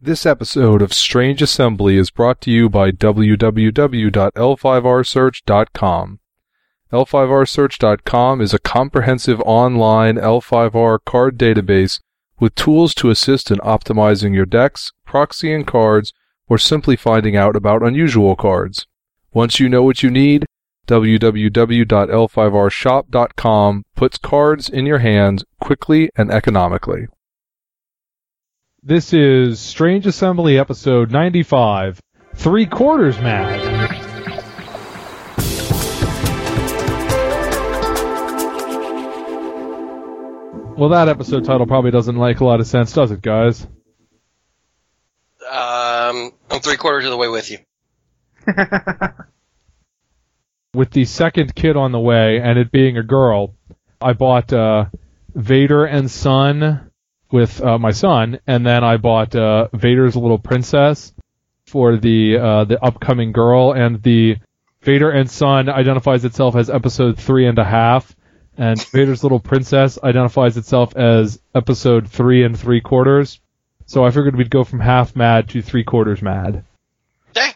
This episode of Strange Assembly is brought to you by www.l5rsearch.com. L5rsearch.com is a comprehensive online L5R card database with tools to assist in optimizing your decks, proxying cards, or simply finding out about unusual cards. Once you know what you need, www.l5rshop.com puts cards in your hands quickly and economically. This is Strange Assembly episode 95, Three Quarters Mad. Well, that episode title probably doesn't make a lot of sense, does it, guys? Um, I'm three quarters of the way with you. With the second kid on the way, and it being a girl, I bought uh, Vader and Son with uh, my son, and then I bought uh, Vader's Little Princess for the uh, the upcoming girl, and the Vader and Son identifies itself as episode three and a half, and Vader's Little Princess identifies itself as episode three and three quarters. So I figured we'd go from half mad to three quarters mad. Yeah,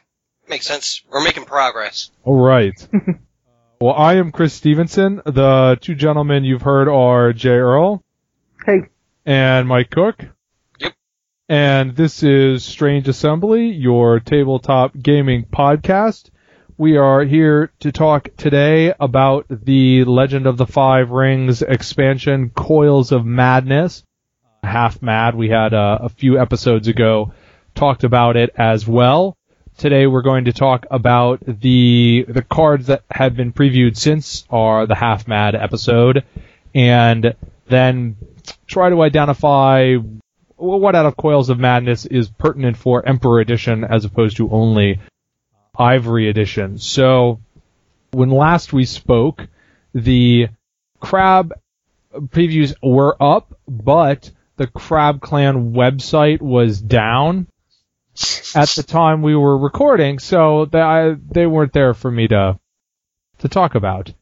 makes sense. We're making progress. All right. well, I am Chris Stevenson. The two gentlemen you've heard are Jay Earl Hey, and Mike Cook. Yep. And this is Strange Assembly, your tabletop gaming podcast. We are here to talk today about the Legend of the Five Rings expansion, Coils of Madness. Half Mad, we had uh, a few episodes ago talked about it as well. Today we're going to talk about the the cards that have been previewed since our the Half Mad episode, and then try to identify what out of Coils of Madness is pertinent for Emperor Edition as opposed to only Ivory Edition. So, when last we spoke, the Crab previews were up, but the Crab Clan website was down at the time we were recording, so they, I, they weren't there for me to to talk about.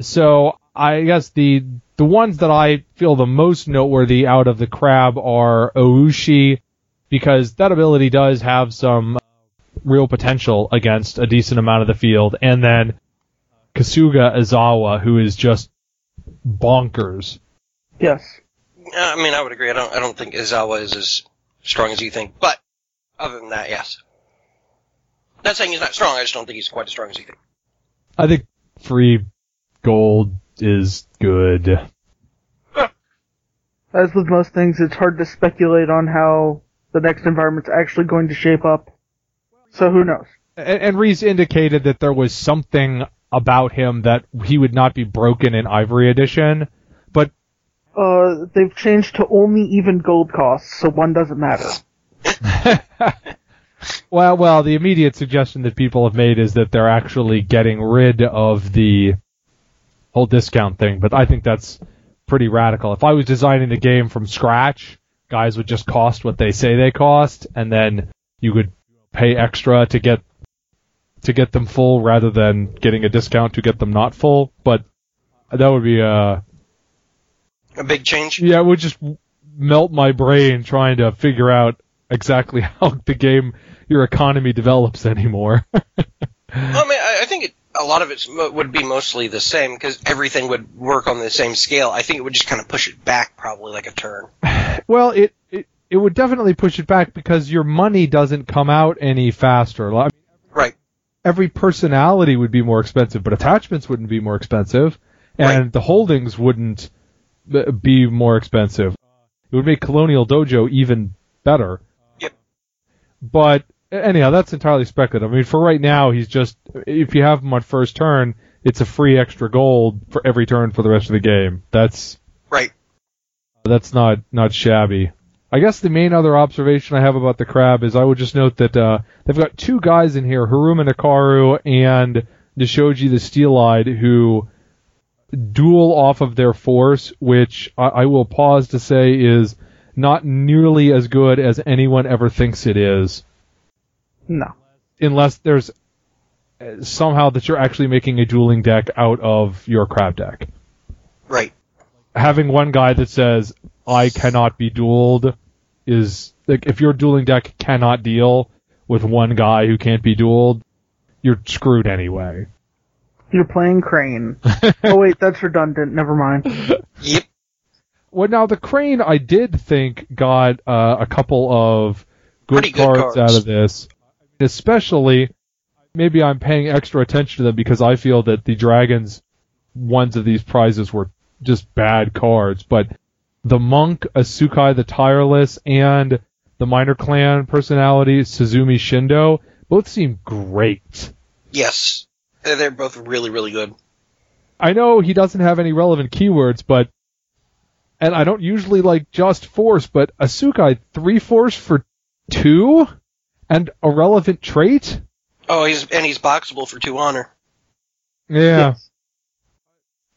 So I guess the the ones that I feel the most noteworthy out of the crab are Oushi, because that ability does have some real potential against a decent amount of the field, and then Kasuga Izawa, who is just bonkers. yes. Uh, I mean, I would agree. I don't. I don't think Izawa is as strong as you think. But other than that, yes. Not saying he's not strong. I just don't think he's quite as strong as you think. I think free gold is good. As with most things, it's hard to speculate on how the next environment's actually going to shape up. So who knows? And, and Reese indicated that there was something about him that he would not be broken in Ivory Edition, but Uh, they've changed to only even gold costs, so one doesn't matter. well, well, the immediate suggestion that people have made is that they're actually getting rid of the whole discount thing, but I think that's pretty radical. If I was designing the game from scratch, guys would just cost what they say they cost, and then you would pay extra to get to get them full rather than getting a discount to get them not full. But that would be uh A big change. yeah, it would just melt my brain trying to figure out exactly how the game your economy develops anymore. Well, I mean, I, I think it, a lot of it would be mostly the same because everything would work on the same scale. I think it would just kind of push it back, probably like a turn. well, it, it it would definitely push it back because your money doesn't come out any faster. I mean, Right. every personality would be more expensive, but attachments wouldn't be more expensive, and Right. the holdings wouldn't uh, be more expensive. It would make Colonial Dojo even better. Yep. But anyhow, that's entirely speculative. I mean, for right now, he's just if you have him on first turn, it's a free extra gold for every turn for the rest of the game. That's Right. that's not not shabby. I guess the main other observation I have about the crab is I would just note that uh, they've got two guys in here, Hiruma Nakaru and Nishoji the Steel-Eyed, who duel off of their force, which I, I will pause to say is not nearly as good as anyone ever thinks it is, No. unless there's uh, somehow that you're actually making a dueling deck out of your crab deck. Right. having one guy that says I cannot be dueled is like if your dueling deck cannot deal with one guy who can't be dueled, you're screwed anyway. You're playing Crane. oh wait, that's redundant. Never mind. Yep. Well, now the crane, I did think got uh, a couple of good, Pretty good cards, cards. out of this. Especially, maybe I'm paying extra attention to them because I feel that the dragons ones of these prizes were just bad cards. But the monk, Asukai the Tireless, and the minor clan personality Suzume Shindo both seem great. Yes. They're they're both really, really good. I know he doesn't have any relevant keywords, but and I don't usually like just force, but Asukai three force for two and a relevant trait. Oh, he's and he's boxable for two honor. Yeah.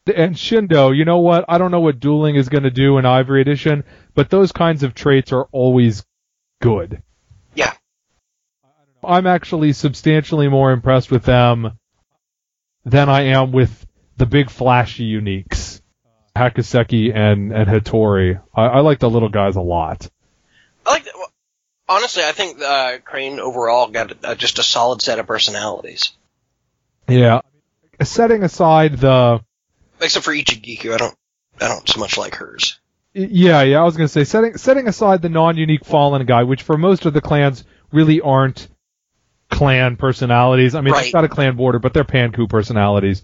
And Shindo, you know what? I don't know what dueling is going to do in Ivory Edition, but those kinds of traits are always good. Yeah. I'm actually substantially more impressed with them than I am with the big flashy uniques, Hakuseki and and Hattori. I, I like the little guys a lot. I like that. Honestly, I think uh, Crane overall got uh, just a solid set of personalities. Yeah. Setting aside the Except for Ichigiku, I don't, I don't so much like hers. Yeah, yeah, I was gonna say setting setting aside the non-unique fallen guy, which for most of the clans really aren't clan personalities. I mean, Right. it's not a clan border, but they're Panku personalities.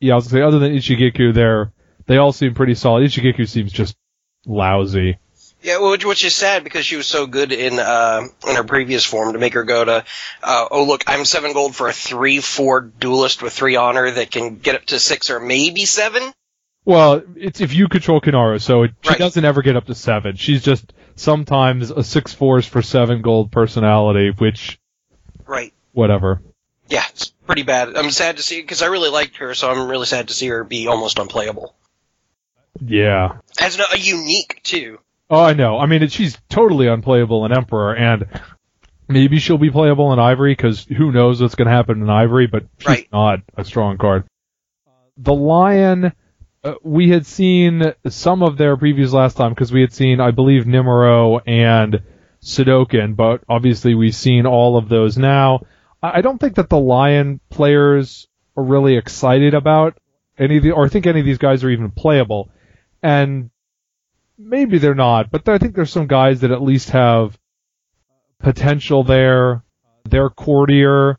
Yeah, I was gonna say other than Ichigiku, they're they all seem pretty solid. Ichigiku seems just lousy. Yeah, which, which is sad because she was so good in uh, in her previous form to make her go to, uh, oh look, I'm seven gold for a three four duelist with three honor that can get up to six or maybe seven. Well, it's if you control Kinaru, so it, she Right. doesn't ever get up to seven. She's just sometimes a six fours for seven gold personality, which Right. whatever. Yeah, it's pretty bad. I'm sad to see because I really liked her, so I'm really sad to see her be almost unplayable. Yeah. As a unique too. Oh, I know. I mean, it, she's totally unplayable in Emperor, and maybe she'll be playable in Ivory because who knows what's going to happen in Ivory, but she's Right. not a strong card. The Lion, uh, we had seen some of their previews last time because we had seen, I believe, Nimuro and Sudoken, but obviously we've seen all of those now. I I don't think that the Lion players are really excited about any of the, or think any of these guys are even playable. And maybe they're not, but I think there's some guys that at least have potential there. They're courtier.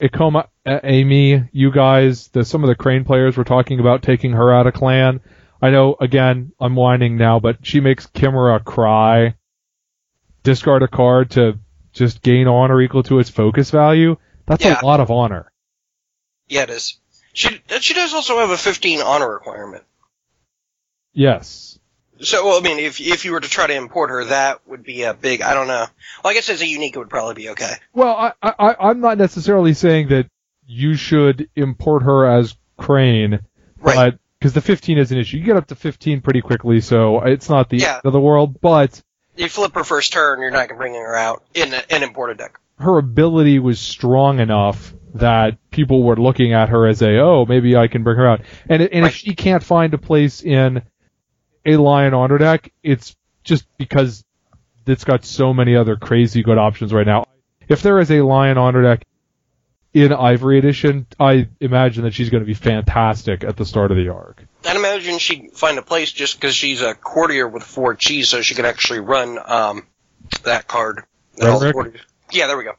Ikoma, Amy, you guys, the, some of the Crane players were talking about taking her out of clan. I know, again, I'm whining now, but she makes Kimura cry. Discard a card to just gain honor equal to its focus value. That's Yeah. a lot of honor. Yeah, it is. She she does also have a 15 honor requirement. Yes. So, well, I mean, if if you were to try to import her, that would be a big. I don't know. Well, I guess as a unique, it would probably be okay. Well, I, I, I'm not necessarily saying that you should import her as Crane, Right. but because the 15 is an issue, you get up to 15 pretty quickly, so it's not the Yeah. end of the world. But You flip her first turn, you're not bringing her out in a, an imported deck. her ability was strong enough that people were looking at her as a, oh, maybe I can bring her out. And and Right. if she can't find a place in a Lion Honor deck, it's just because it's got so many other crazy good options right now. If there is a Lion Honor deck in Ivory Edition, I imagine that she's going to be fantastic at the start of the arc. I'd imagine she'd find a place just because she's a courtier with four cheese, so she could actually run um, that card. That all the Yeah, there we go.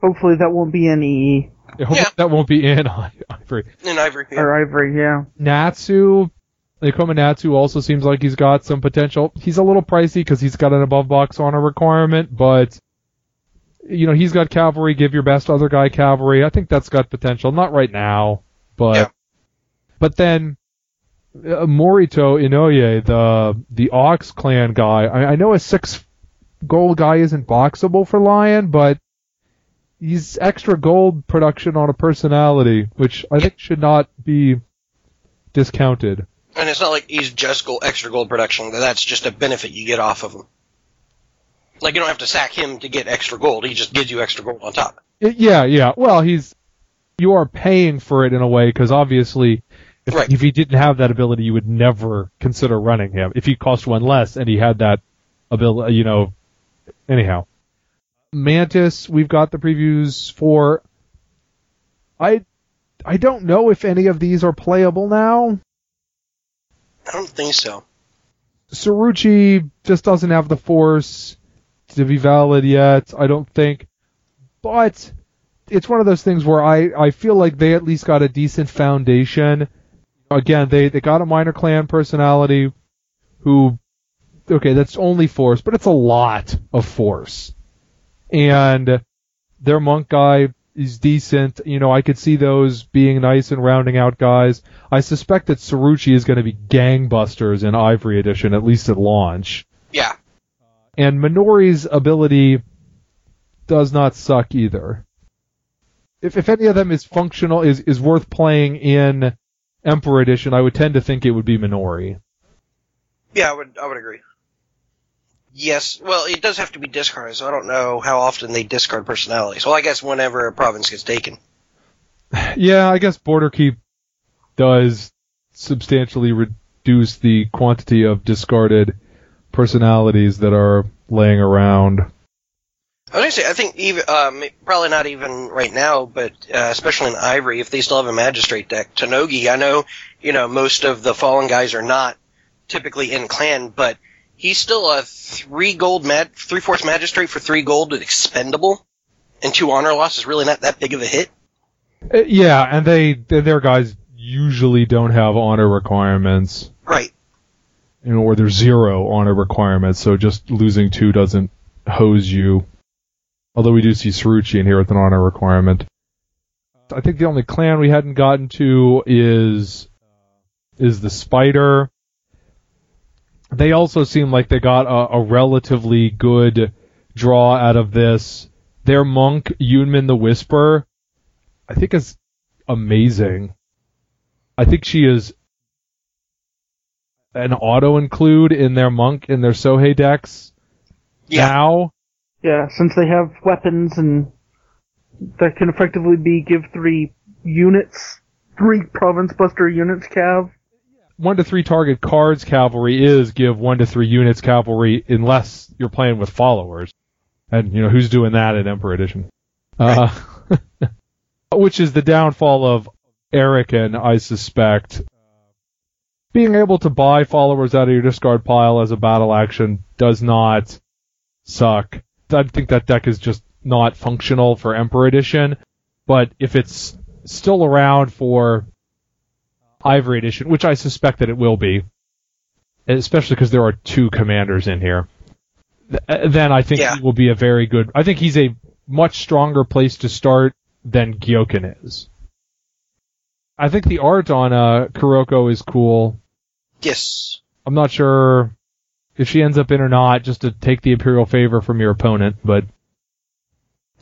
Hopefully that won't be in EE I hope Yeah. that won't be in Ivory. In Ivory. Yeah. or Ivory. Yeah. Natsu, Nikoma Natsu also seems like he's got some potential. He's a little pricey because he's got an above box honor requirement, but you know he's got cavalry. Give your best other guy cavalry. I think that's got potential. Not right now, but Yeah. but then uh, Morito Inoue, the the Ox Clan guy. I, I know a six gold guy isn't boxable for Lion, but he's extra gold production on a personality, which I think should not be discounted. And it's not like he's just gold, extra gold production. That's just a benefit you get off of him. Like you don't have to sack him to get extra gold. He just gives you extra gold on top. Yeah, yeah. Well, he's you are paying for it in a way because obviously If, Right. if he didn't have that ability, you would never consider running him. If he cost one less and he had that ability, you know, anyhow. Mantis, we've got the previews for. I, I don't know if any of these are playable now. I don't think so. Sarucci just doesn't have the force to be valid yet, I don't think. But it's one of those things where I, I feel like they at least got a decent foundation. Again, they, they got a minor clan personality who, okay, that's only force, but it's a lot of force. And their monk guy is decent. You know, I could see those being nice and rounding out guys. I suspect that Sarucci is going to be gangbusters in Ivory Edition, at least at launch. Yeah. Uh, and Minori's ability does not suck either. If if any of them is functional, is is worth playing in Emperor Edition, I would tend to think it would be Minori. Yeah, I would I would agree. Yes, well, it does have to be discarded, so I don't know how often they discard personalities. Well, I guess whenever a province gets taken. Yeah, I guess Border Keep does substantially reduce the quantity of discarded personalities that are laying around. I was gonna say, I think even um, probably not even right now, but uh, especially in Ivory, if they still have a magistrate deck, Tanogi. I know, you know, most of the fallen guys are not typically in clan, but he's still a three gold mag, three magistrate for three gold expendable, and two honor loss is really not that big of a hit. Uh, Yeah, and they their guys usually don't have honor requirements. Right. you know, or there's zero honor requirements, so just losing two doesn't hose you. Although we do see Sarucci in here with an honor requirement. I think the only clan we hadn't gotten to is is the Spider. They also seem like they got a, a relatively good draw out of this. Their monk, Yunmin the Whisper, I think is amazing. I think she is an auto include in their monk in their Sohei decks Yeah. now. Yeah, since they have weapons and that can effectively be give three units, three province buster units cav. One to three target cards cavalry is give one to three units cavalry unless you're playing with followers. And you know who's doing that in Emperor Edition? Uh, which is the downfall of Eric and I suspect. Being able to buy followers out of your discard pile as a battle action does not suck. I think that deck is just not functional for Emperor Edition, but if it's still around for Ivory Edition, which I suspect that it will be, especially because there are two commanders in here, th- uh, then I think Yeah. he will be a very good. I think he's a much stronger place to start than Gyoken is. I think the art on uh, Kuroko is cool. Yes. I'm not sure if she ends up in or not, just to take the Imperial favor from your opponent, but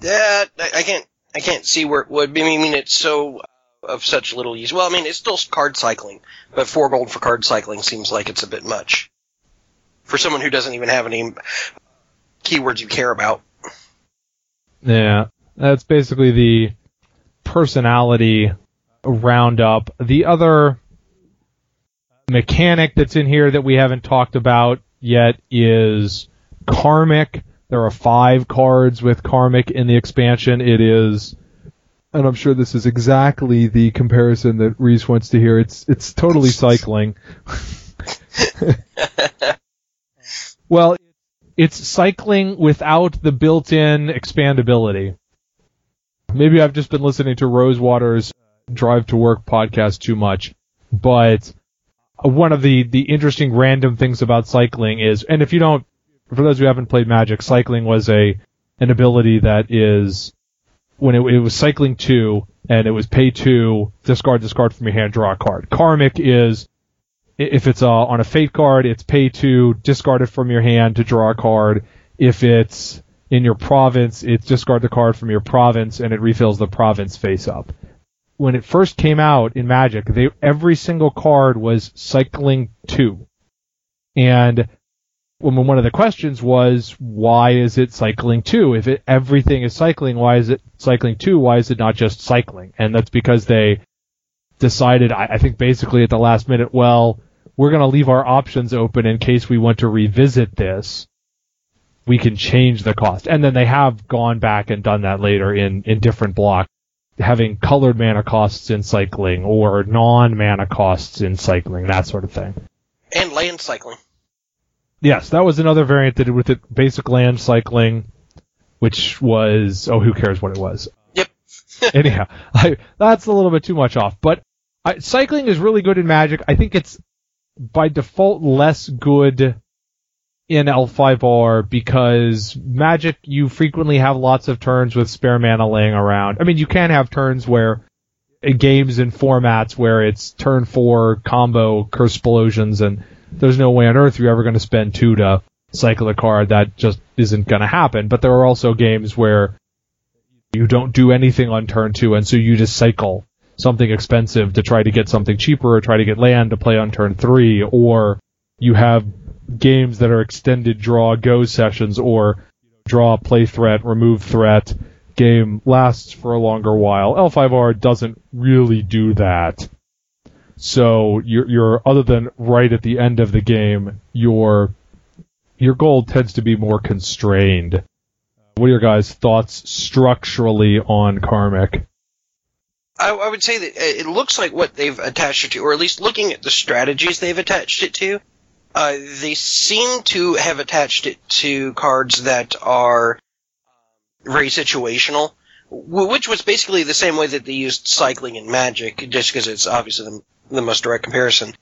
Yeah, I, I can't. I can't see where it would be. I mean, it's so of such little use. Well, I mean, it's still card cycling, but four gold for card cycling seems like it's a bit much for someone who doesn't even have any keywords you care about. Yeah, that's basically the personality roundup. The other mechanic that's in here that we haven't talked about yet is Karmic. There are five cards with Karmic in the expansion. It is, and I'm sure this is exactly the comparison that Reese wants to hear. It's it's totally cycling. well, it's cycling without the built-in expandability. Maybe I've just been listening to Rosewater's uh, Drive to Work podcast too much, but one of the the interesting random things about cycling is, and if you don't, for those who haven't played Magic, cycling was a an ability that is when it, it was cycling two and it was pay two, discard discard from your hand, draw a card. Karmic is if it's uh, on a fate card, it's pay two, discard it from your hand to draw a card. If it's in your province, it's discard the card from your province and it refills the province face up. When it first came out in Magic, they every single card was cycling two. And when one of the questions was, why is it cycling two? If it, everything is cycling, why is it cycling two? Why is it not just cycling? And that's because they decided, I, I think basically at the last minute, well, we're going to leave our options open in case we want to revisit this. We can change the cost. And then they have gone back and done that later in, in different blocks, having colored mana costs in cycling or non mana costs in cycling, that sort of thing. And land cycling. Yes, that was another variant that did with it basic land cycling, which was, oh, who cares what it was. Yep. Anyhow, I, that's a little bit too much off. But I, cycling is really good in Magic. I think it's by default less good in L5R because Magic you frequently have lots of turns with spare mana laying around. I mean, you can have turns where games and formats where it's turn four combo curse explosions and there's no way on earth you're ever going to spend two to cycle a card. That just isn't going to happen. But there are also games where you don't do anything on turn two and so you just cycle something expensive to try to get something cheaper or try to get land to play on turn three or you have games that are extended draw go sessions or draw play threat, remove threat, game lasts for a longer while. L5R doesn't really do that. So you're, you're other than right at the end of the game, your your goal tends to be more constrained. What are your guys' thoughts structurally on Karmic? I, I would say that it looks like what they've attached it to, or at least looking at the strategies they've attached it to, uh, they seem to have attached it to cards that are very situational, which was basically the same way that they used cycling in Magic, just because it's obviously the, the, most direct comparison.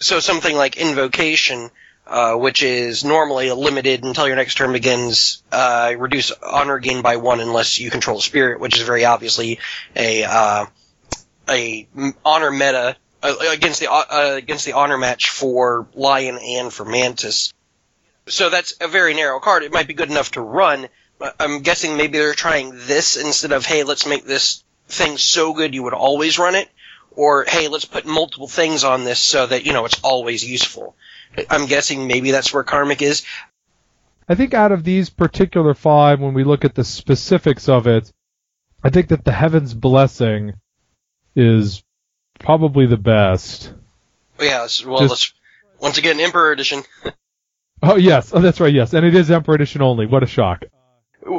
So something like Invocation, uh, which is normally limited until your next turn begins, uh, reduce honor gain by one unless you control a spirit, which is very obviously a uh, a honor meta uh, against the uh, against the honor match for Lion and for Mantis. So that's a very narrow card. It might be good enough to run. I'm guessing maybe they're trying this instead of hey, let's make this thing so good you would always run it, or hey, let's put multiple things on this so that you know it's always useful. I'm guessing maybe that's where Karmic is. I think out of these particular five, when we look at the specifics of it, I think that the Heaven's Blessing is probably the best. Oh, yeah, well, Just, let's once again Emperor Edition. oh yes, oh that's right, yes, and it is Emperor Edition only. What a shock.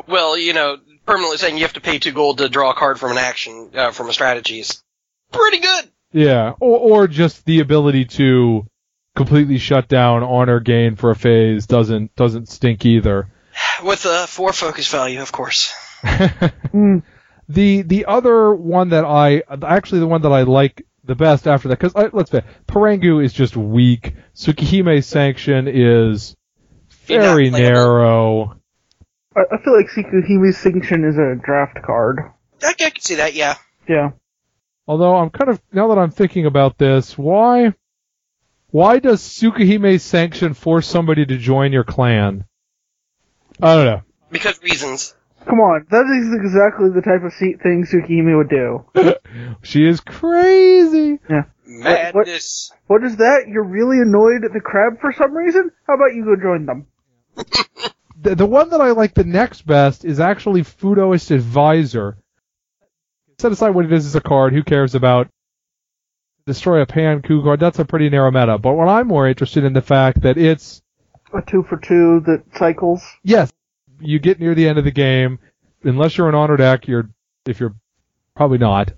Well, you know, permanently saying you have to pay two gold to draw a card from an action uh, from a strategy is pretty good. Yeah, or or just the ability to completely shut down honor gain for a phase doesn't doesn't stink either. With a four focus value, of course. mm. The the other one that I actually the one that I like the best after that because let's say Parengu is just weak. Tsukihime Sanction is very narrow. I, I feel like Tsukihime Sanction is a draft card. I, I can see that, yeah. Yeah. Although I'm kind of now that I'm thinking about this, why why does Tsukihime Sanction force somebody to join your clan? I don't know. Because reasons. Come on, that is exactly the type of seat thing Tsukihime would do. she is crazy. Yeah. Madness. What, what is that? You're really annoyed at the crab for some reason? How about you go join them? the, the one that I like the next best is actually Fudoist Advisor. Set aside what it is as a card. Who cares about destroy a Pan Ku card? That's a pretty narrow meta. But what I'm more interested in the fact that it's a two for two that cycles. Yes, you get near the end of the game, unless you're an honor deck, you're if you're probably not,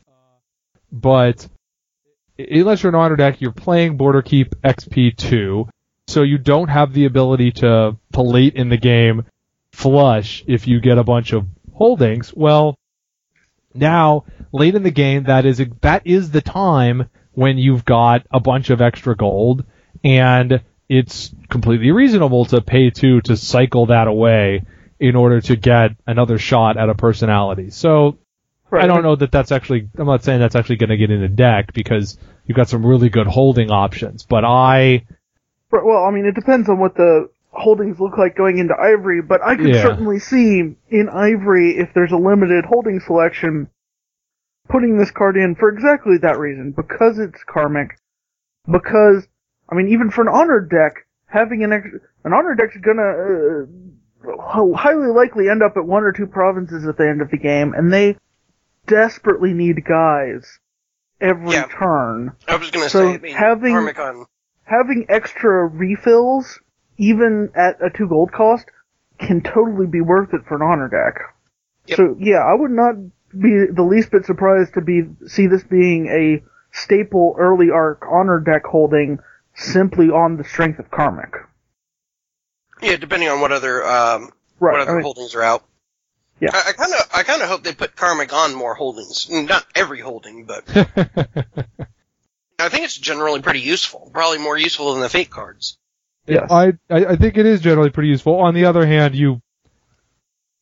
but unless you're an honor deck, you're playing Border Keep XP2, so you don't have the ability to to late in the game flush if you get a bunch of holdings. Well, now late in the game, that is that is the time when you've got a bunch of extra gold, and it's completely reasonable to pay two to cycle that away in order to get another shot at a personality. So right. I don't know that that's actually. I'm not saying that's actually going to get in a deck because you've got some really good holding options. But I. Well, I mean, it depends on what the holdings look like going into Ivory, but I could yeah. certainly see in Ivory if there's a limited holding selection, putting this card in for exactly that reason because it's karmic. Because I mean, even for an honored deck, having an extra, an honored deck's gonna uh, highly likely end up at one or two provinces at the end of the game, and they desperately need guys every Yeah. turn. I was going to So say, I mean, having- Karmic on Having extra refills, even at a two gold cost, can totally be worth it for an honor deck. Yep. So yeah, I would not be the least bit surprised to be see this being a staple early arc honor deck holding simply on the strength of karmic. Yeah, depending on what other um, Right. what I other mean, holdings are out. Yeah. I kind of I kind of hope they put Karmic on more holdings. Not every holding, but I think it's generally pretty useful. Probably more useful than the fake cards. Yes. I, I I think it is generally pretty useful. On the other hand, you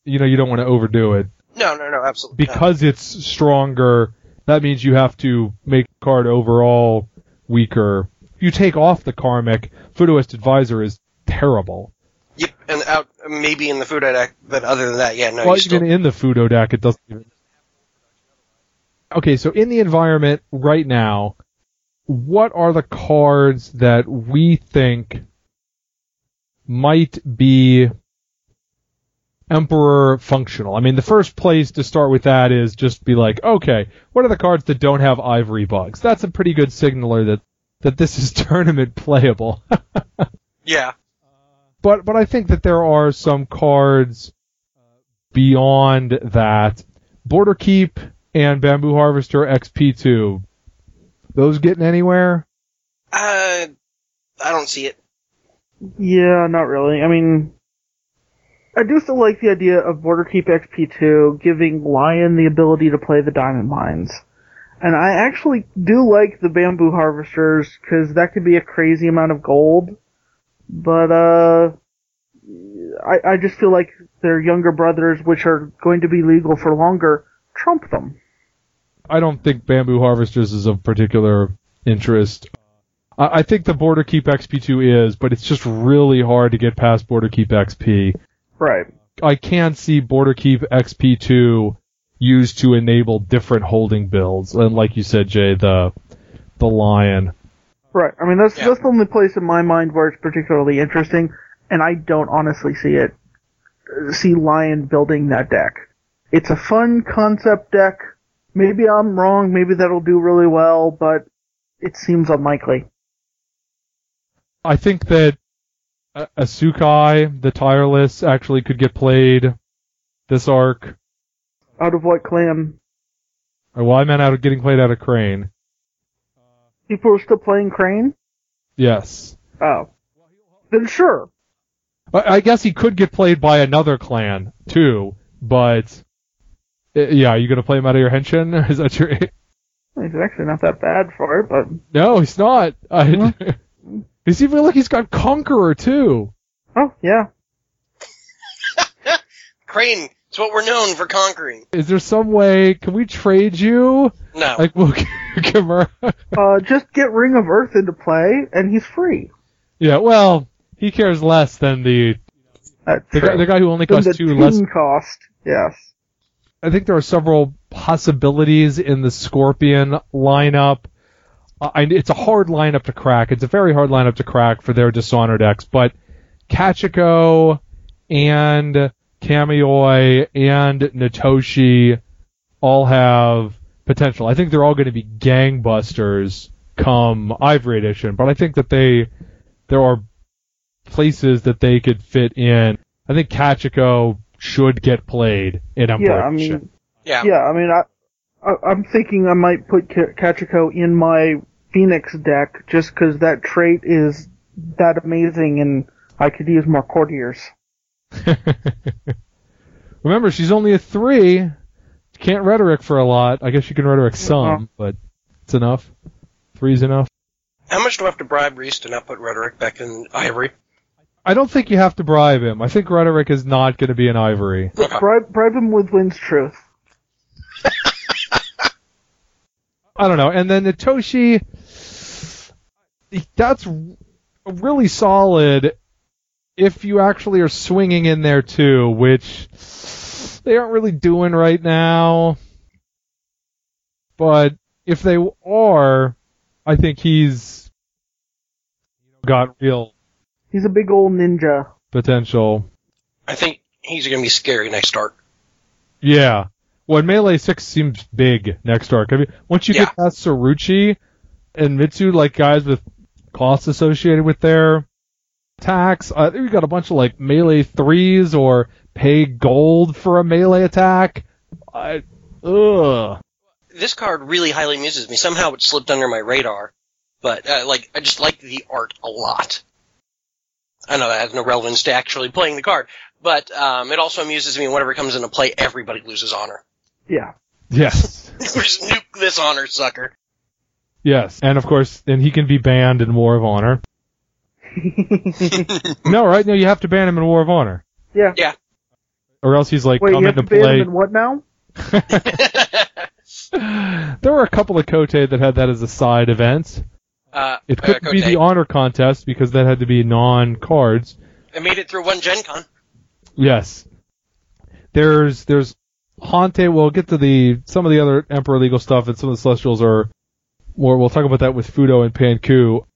you know you don't want to overdo it No, no, no, absolutely. not. because it's stronger. That means you have to make the card overall weaker. You take off the karmic, Fudoist Advisor is terrible. Yep, and out maybe in the Fudo deck, but other than that, yeah, no. well, you still, even in the Fudo deck, it doesn't even. Okay, so in the environment right now, what are the cards that we think might be Emperor functional? I mean, the first place to start with that is just be like, okay, what are the cards that don't have ivory bugs? That's a pretty good signaler that that this is tournament playable. yeah, but but I think that there are some cards beyond that. Border Keep and Bamboo Harvester XP2. Those getting anywhere? uh, I don't see it. Yeah, not really. I mean, I do still like the idea of Border Keep XP2 giving Lion the ability to play the Diamond Mines. And I actually do like the Bamboo Harvesters, because that could be a crazy amount of gold. But, uh, I, I just feel like their younger brothers, which are going to be legal for longer, trump them. I don't think Bamboo Harvesters is of particular interest. I, I think the Border Keep XP2 is, but it's just really hard to get past Border Keep XP. Right. I can see Border Keep XP2 used to enable different holding builds, and like you said, Jay, the the Lion. Right. I mean, that's Yeah. that's the only place in my mind where it's particularly interesting, and I don't honestly see it. See Lion building that deck. It's a fun concept deck. Maybe I'm wrong. Maybe that'll do really well, but it seems unlikely. I think that uh, Asukai, the Tireless, actually could get played this arc. Out of what clan? Or, well, I meant out of getting played out of Crane. People are still playing Crane? Yes. Oh. Then sure. I I guess he could get played by another clan too, but uh, yeah, are you gonna play him out of your henshin? Is that your? He's actually not that bad for it, but No, he's not. I, he's even like he's got Conqueror too. oh yeah. Crane, it's what we're known for conquering. Is there some way? Can we trade you? No, Like we'll Kimura. Uh, just get Ring of Earth into play, and he's free. yeah. Well, he cares less than the That's the true. guy, the guy who only costs the two less. team cost. Yes. I think there are several possibilities in the Scorpion lineup. Uh, it's a hard lineup to crack. It's a very hard lineup to crack for their Dishonor decks, but Kachiko and Kamioi and Natoshi all have potential. I think they're all going to be gangbusters come Ivory Edition, but I think that they there are places that they could fit in. I think Kachiko should get played in Emperor Yeah, I Edition. mean, yeah, yeah, I mean, I, I I'm thinking I might put Ka- Kachiko in my Phoenix deck just because that trait is that amazing, and I could use more courtiers. Remember, she's only a three. Can't rhetoric for a lot. I guess you can rhetoric some, Uh-huh. but it's enough. Three's enough. How much do I have to bribe Reese to not put rhetoric back in Ivory? I don't think you have to bribe him. I think rhetoric is not going to be an ivory. Okay. Bribe, bribe him with Wind's Truth. I don't know. And then Natoshi, that's really solid if you actually are swinging in there too, which they aren't really doing right now. But if they are, I think he's got real He's a big old ninja. potential. I think he's going to be scary next arc. Yeah. Well, Melee Six seems big next arc. I mean, once you Yeah. get past Saruchi and Mitsu, like guys with costs associated with their attacks, I think we got a bunch of like melee threes or pay gold for a melee attack. I, ugh. This card really highly amuses me. Somehow it slipped under my radar, but uh, like I just like the art a lot. I know that has no relevance to actually playing the card, but um, it also amuses me whenever it comes into play. Everybody loses honor. Yeah. Yes. Just nuke this honor sucker. Yes. And of course, and he can be banned in War of Honor. No, right? No, you have to ban him in War of Honor. Yeah. Yeah. Or else he's like Wait, you come have into to ban play. him in what now? there were a couple of Kotei that had that as a side event. Uh, It uh, couldn't be the honor contest because that had to be non cards. I made it through one Gen Con. Yes. There's there's Hantei. We'll get to the some of the other Emperor legal stuff, and some of the Celestials are more. We'll talk about that with Fudo and Panku.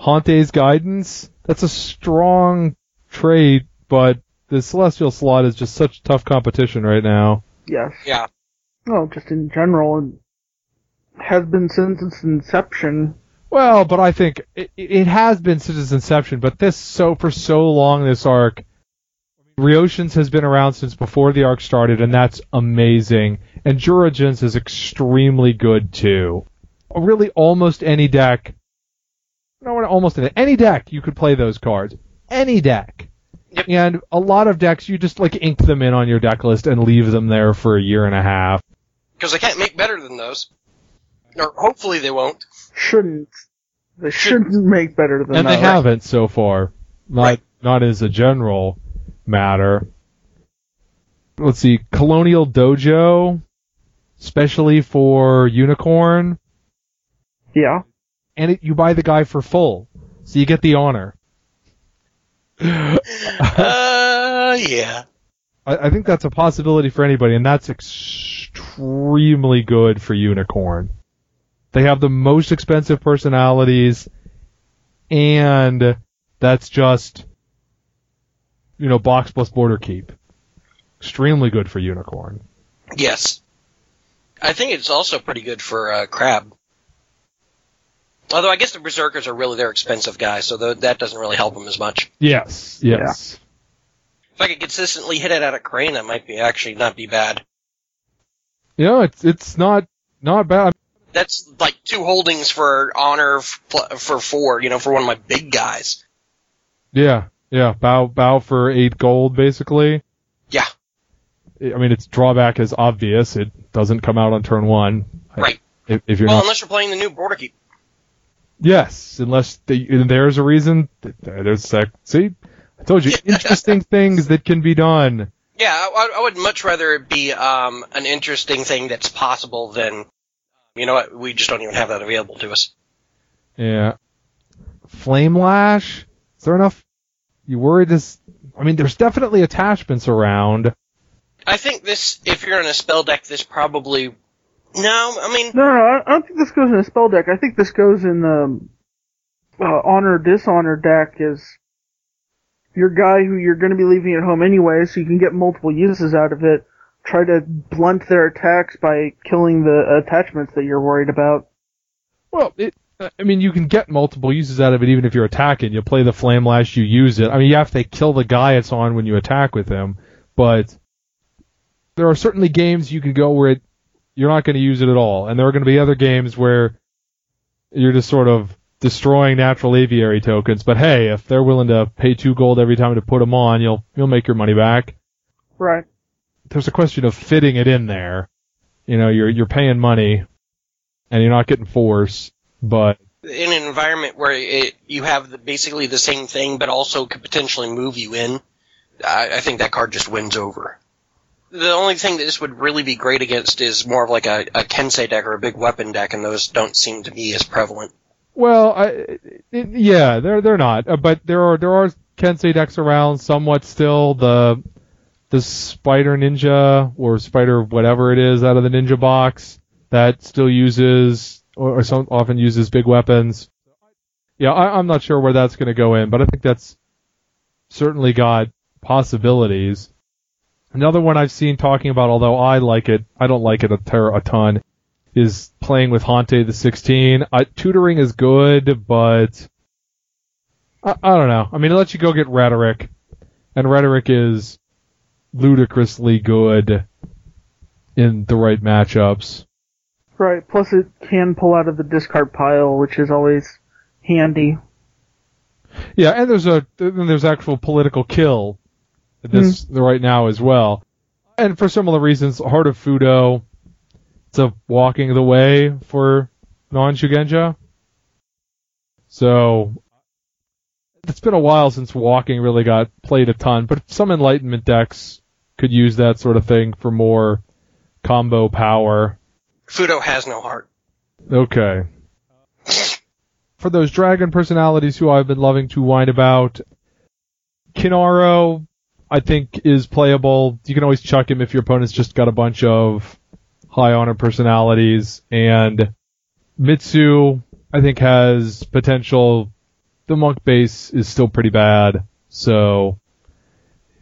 Hantei's guidance. That's a strong trade, but the Celestial slot is just such tough competition right now. Yes. Yeah. Well, just in general, and has been since its inception. Well, but I think it, it has been since its inception. But this so for so long, this arc, Ryoshins has been around since before the arc started, and that's amazing. And Jurojin's is extremely good too. Really, almost any deck. No, almost any, any deck you could play those cards. Any deck. Yep. And a lot of decks you just like ink them in on your deck list and leave them there for a year and a half. Because they can't make better than those. Or hopefully they won't. Shouldn't. They shouldn't make better than and that. they haven't so far. Not Right. not as a general matter. Let's see, Colonial Dojo, especially for Unicorn, Yeah. and it, you buy the guy for full, so you get the honor. Uh, yeah. I, I think that's a possibility for anybody, and that's extremely good for Unicorn. They have the most expensive personalities, and that's just, you know, box plus border keep. Extremely good for Unicorn. Yes. I think it's also pretty good for uh, Crab. Although I guess the Berserkers are really their expensive guys, so th- that doesn't really help them as much. Yes, yes. If I could consistently hit it out of Crane, that might be actually not be bad. You know, it's it's not not bad. That's like two holdings for honor for four, you know, for one of my big guys. Yeah, yeah. Bow bow for eight gold, basically. Yeah. I mean, its drawback is obvious. It doesn't come out on turn one. Right. If, if you're Well, not unless you're playing the new border keep. Yes, unless there's a reason. There's sec. See, I told you, interesting things that can be done. Yeah, I, I would much rather it be um, an interesting thing that's possible than, you know what, we just don't even have that available to us. Yeah. Flame lash. Is there enough? You worried this? I mean, there's definitely attachments around. I think this, if you're in a spell deck, this probably. No, I mean, No, no, no, I- I don't think this goes in a spell deck. I think this goes in the uh, honor dishonor deck. Is your guy who you're going to be leaving at home anyway, so you can get multiple uses out of it. Try to blunt their attacks by killing the attachments that you're worried about. Well, it. I mean, you can get multiple uses out of it even if you're attacking. You play the flame lash, you use it. I mean, you have to kill the guy it's on when you attack with him, but there are certainly games you can go where it, you're not going to use it at all, and there are going to be other games where you're just sort of destroying natural aviary tokens. But hey, if they're willing to pay two gold every time to put them on, you'll you'll make your money back. Right. There's a question of fitting it in there. You know, you're you're paying money, and you're not getting force, but in an environment where it, you have the, basically the same thing, but also could potentially move you in, I, I think that card just wins over. The only thing that this would really be great against is more of like a, a Kensei deck or a big weapon deck, and those don't seem to be as prevalent. Well, I, it, yeah, they're they're not, uh, but there are there are Kensei decks around somewhat still. The the Spider Ninja or Spider whatever it is out of the Ninja box that still uses or, or some often uses big weapons. Yeah, I, I'm not sure where that's going to go in, but I think that's certainly got possibilities. Another one I've seen talking about, although I like it, I don't like it a, ter- a ton, is playing with Hantei the 16. I, tutoring is good, but I, I don't know. I mean, it lets you go get rhetoric, and rhetoric is ludicrously good in the right matchups. Right. Plus, it can pull out of the discard pile, which is always handy. Yeah, and there's a then there's actual political kill this mm. right now as well, and for similar reasons, Heart of Fudo, it's a walking the way for non Shugenja. So it's been a while since walking really got played a ton, but some enlightenment decks could use that sort of thing for more combo power. Fudo has no heart. Okay. for those dragon personalities who I've been loving to whine about, Kinaro, I think, is playable. You can always chuck him if your opponent's just got a bunch of high honor personalities, and Mitsu, I think, has potential the monk base is still pretty bad, so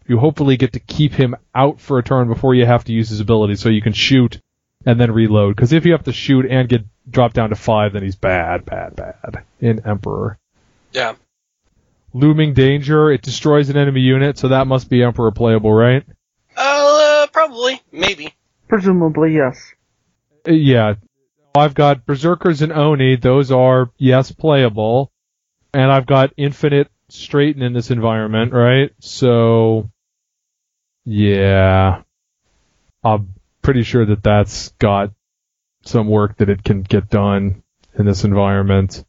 you hopefully get to keep him out for a turn before you have to use his ability, so you can shoot and then reload. Because if you have to shoot and get dropped down to five, then he's bad, bad, bad in Emperor. Yeah. Looming danger. It destroys an enemy unit, so that must be Emperor playable, right? Uh, probably, maybe. Presumably, yes. Uh, yeah. I've got Berserkers and Oni. Those are yes playable and I've got infinite straighten in this environment, right? So, yeah, I'm pretty sure that that's got some work that it can get done in this environment.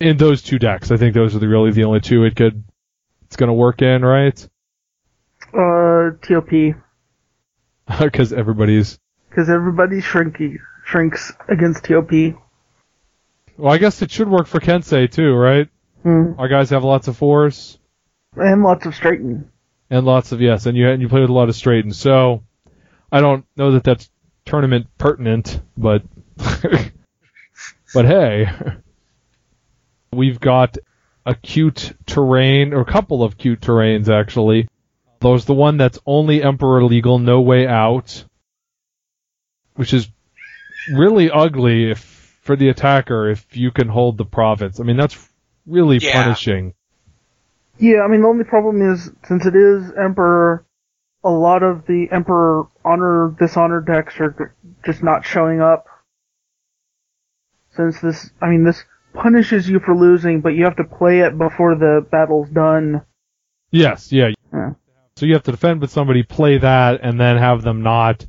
In those two decks, I think those are the, really the only two it could, it's gonna work in, right? Uh, TOP. Because everybody's. Because everybody shrinky shrinks against TOP. Well, I guess it should work for Kensei too, right? Hmm. Our guys have lots of force. And lots of straighten. And lots of yes, and you and you play with a lot of straighten. So I don't know that that's tournament pertinent, but but hey, we've got a cute terrain or a couple of cute terrains actually. There's the one that's only Emperor legal, no way out, which is really ugly if for the attacker if you can hold the province. I mean that's really yeah. punishing. Yeah, I mean the only problem is since it is Emperor, a lot of the Emperor honor dishonor decks are just not showing up. Since this, I mean this punishes you for losing, but you have to play it before the battle's done. Yes, yeah. yeah. So you have to defend with somebody, play that, and then have them not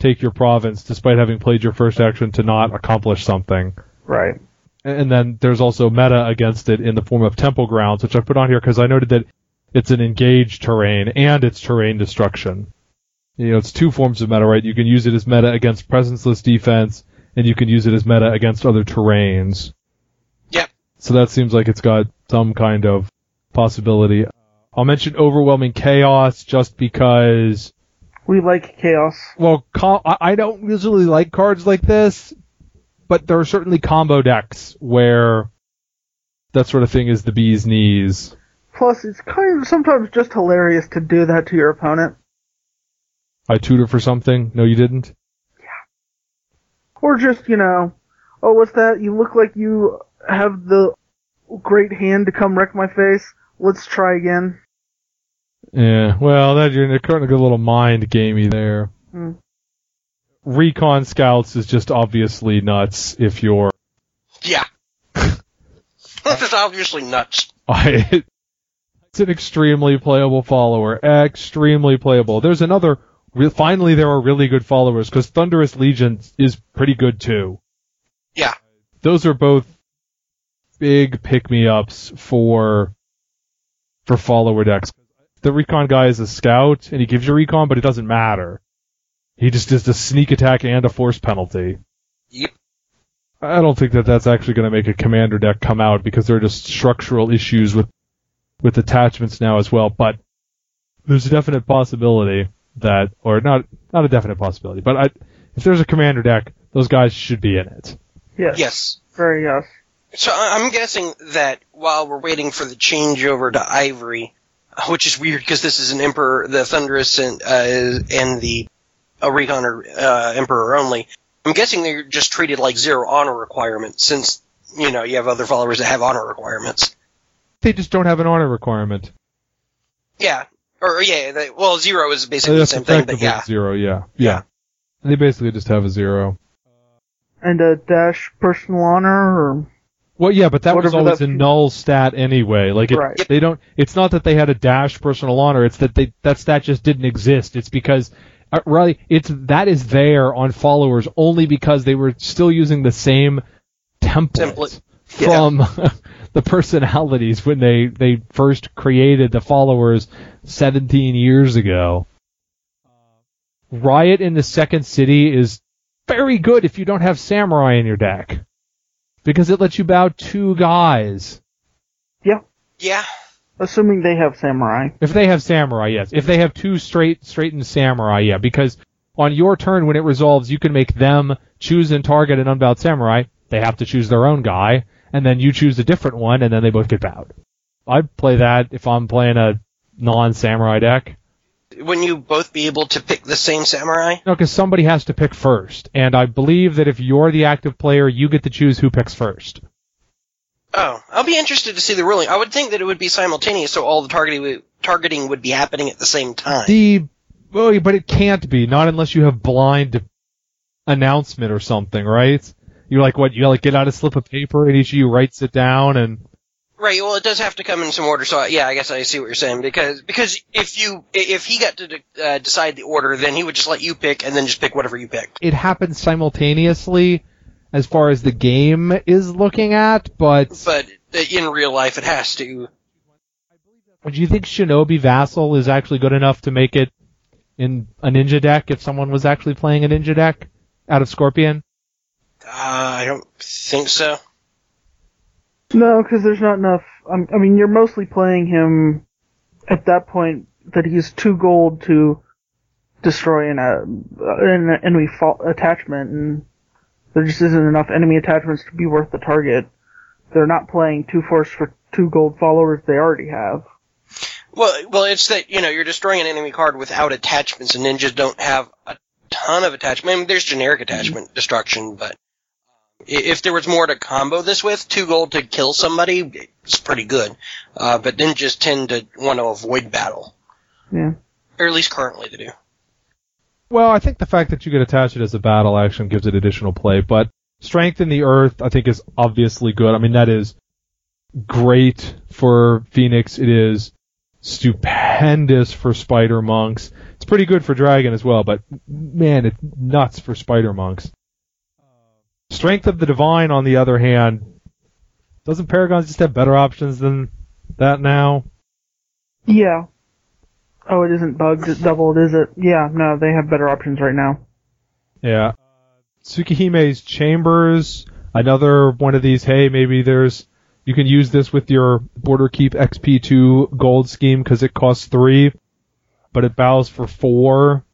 take your province, despite having played your first action to not accomplish something. Right and then there's also meta against it in the form of temple grounds, which I put on here because I noted that it's an engaged terrain and it's terrain destruction. You know, it's two forms of meta, right? You can use it as meta against presenceless defense, and you can use it as meta against other terrains. Yep. So that seems like it's got some kind of possibility. I'll mention overwhelming chaos just because we like chaos. Well, I don't usually like cards like this, but there are certainly combo decks where that sort of thing is the bee's knees. Plus, it's kind of sometimes just hilarious to do that to your opponent. I tutor for something? No, you didn't? Yeah. Or just, you know, oh, what's that? You look like you have the great hand to come wreck my face. Let's try again. Yeah, well, that you're kind of a little mind gamey there. Hmm recon scouts is just obviously nuts if you're. Yeah. That's obviously nuts. I, it's an extremely playable follower. Extremely playable. There's another. Finally, there are really good followers because Thunderous Legion is pretty good too. Yeah. Those are both big pick me ups for for follower decks. The recon guy is a scout and he gives you recon, but it doesn't matter. He just does a sneak attack and a force penalty. Yep. I don't think that that's actually going to make a commander deck come out because there are just structural issues with with attachments now as well. But there's a definite possibility that, or not not a definite possibility, but I, if there's a commander deck, those guys should be in it. Yes. Yes. Very yes. So I'm guessing that while we're waiting for the changeover to Ivory, which is weird because this is an Emperor, the Thunderous and uh, and the uh, Recon are uh, Emperor only. I'm guessing they're just treated like zero honor requirements since you know you have other followers that have honor requirements. They just don't have an honor requirement. Yeah, or yeah, they, well, zero is basically the same thing, but yeah, zero, yeah, yeah. They basically just have a zero. And a dash personal honor, or well, yeah, but that was always a null stat anyway. Like, it, right. they don't. It's not that they had a dash personal honor. It's that they that stat just didn't exist. It's because uh, really, it's that is there on followers only because they were still using the same template, Template. from the personalities when they they first created the followers 17 years ago. Riot in the second city is very good if you don't have samurai in your deck because it lets you bow two guys. yeah, yeah. Assuming they have samurai. If they have samurai, yes. If they have two straight straightened samurai, yeah. Because on your turn when it resolves, you can make them choose and target an unbowed samurai. They have to choose their own guy, and then you choose a different one, and then they both get bowed. I'd play that if I'm playing a non-samurai deck. Wouldn't you both be able to pick the same samurai? No, because somebody has to pick first, and I believe that if you're the active player, you get to choose who picks first. Oh, I'll be interested to see the ruling. I would think that it would be simultaneous, so all the targeting would, targeting would be happening at the same time. The well, but it can't be not unless you have blind announcement or something, right? You're like what? You like get out a slip of paper and each of you writes it down and Right. Well, it does have to come in some order. So yeah, I guess I see what you're saying because because if you if he got to de- uh, decide the order, then he would just let you pick and then just pick whatever you pick. it happens simultaneously as far as the game is looking at, but But in real life, it has to. do you think Shinobi Vassal is actually good enough to make it in a ninja deck if someone was actually playing a ninja deck out of Scorpion? Uh, I don't think so. No, because there's not enough. Um, I mean, you're mostly playing him at that point that he's too gold to destroy an, uh, an enemy fa- attachment, and there just isn't enough enemy attachments to be worth the target. They're not playing two force for two gold followers they already have. Well, well, it's that you know you're destroying an enemy card without attachments, and ninjas don't have a ton of attachment. I mean, there's generic attachment destruction, but if there was more to combo this with, two gold to kill somebody, it's pretty good. Uh, but ninjas tend to want to avoid battle, Yeah. or at least currently they do. Well, I think the fact that you could attach it as a battle action gives it additional play, but strength in the earth I think is obviously good. I mean that is great for Phoenix. It is stupendous for Spider Monks. It's pretty good for Dragon as well, but man, it's nuts for Spider Monks. Strength of the Divine, on the other hand, doesn't Paragon just have better options than that now? Yeah. Oh, it isn't bugged, it's doubled, is it? Yeah, no, they have better options right now. Yeah. Tsukihime's Chambers, another one of these, hey, maybe there's, you can use this with your Border Keep XP2 gold scheme because it costs three, but it bows for four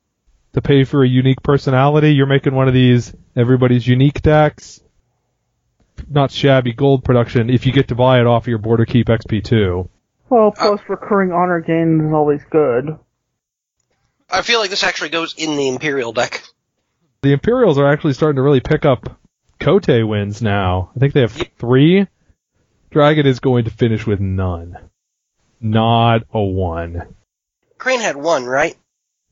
to pay for a unique personality. You're making one of these everybody's unique decks. Not shabby gold production if you get to buy it off of your Border Keep XP2. Well, plus recurring honor gain is always good. I feel like this actually goes in the Imperial deck. The Imperials are actually starting to really pick up Kotei wins now. I think they have three. Dragon is going to finish with none. Not a one. Crane had one, right?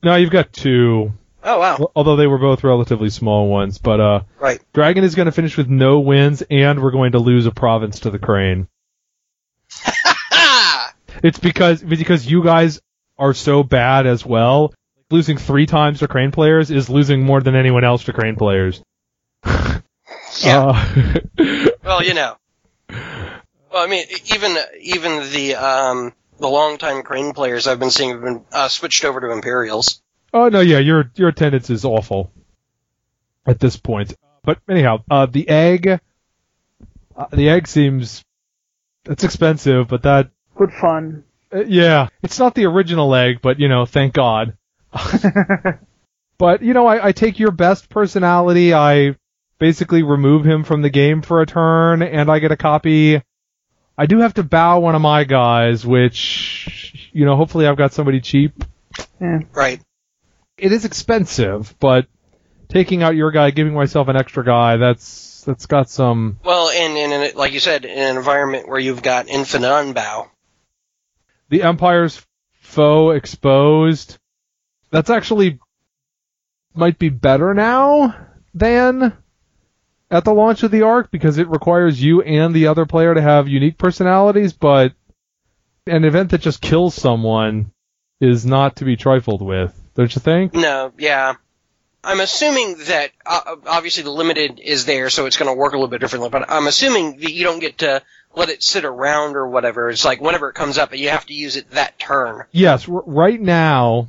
No, you've got two. Oh wow, Although they were both relatively small ones, but uh, right. Dragon is going to finish with no wins, and we're going to lose a province to the Crane. It's because because you guys are so bad as well. Losing three times to Crane players is losing more than anyone else to Crane players. Yeah. Uh, Well, you know. Well, I mean, even even the um the longtime Crane players I've been seeing have been uh, switched over to Imperials. Oh no, yeah, your your attendance is awful at this point. But anyhow, uh, the egg, uh, the egg seems it's expensive, but that Good fun. uh, yeah, it's not the original egg, but you know, thank God. But you know, I, I take your best personality, I basically remove him from the game for a turn, and I get a copy. I do have to bow one of my guys, which which you know, hopefully I've got somebody cheap. Yeah. Right. It is expensive, but taking out your guy, giving myself an extra guy, that's that's got some. Well, and, and, and like you said, in an environment where you've got infinite unbow. The Empire's foe exposed. That's actually might be better now than at the launch of the arc because it requires you and the other player to have unique personalities, but an event that just kills someone is not to be trifled with, don't you think? No, yeah. I'm assuming that uh, obviously the limited is there, so it's going to work a little bit differently. But I'm assuming that you don't get to let it sit around or whatever. It's like whenever it comes up, you have to use it that turn. Yes, r- right now,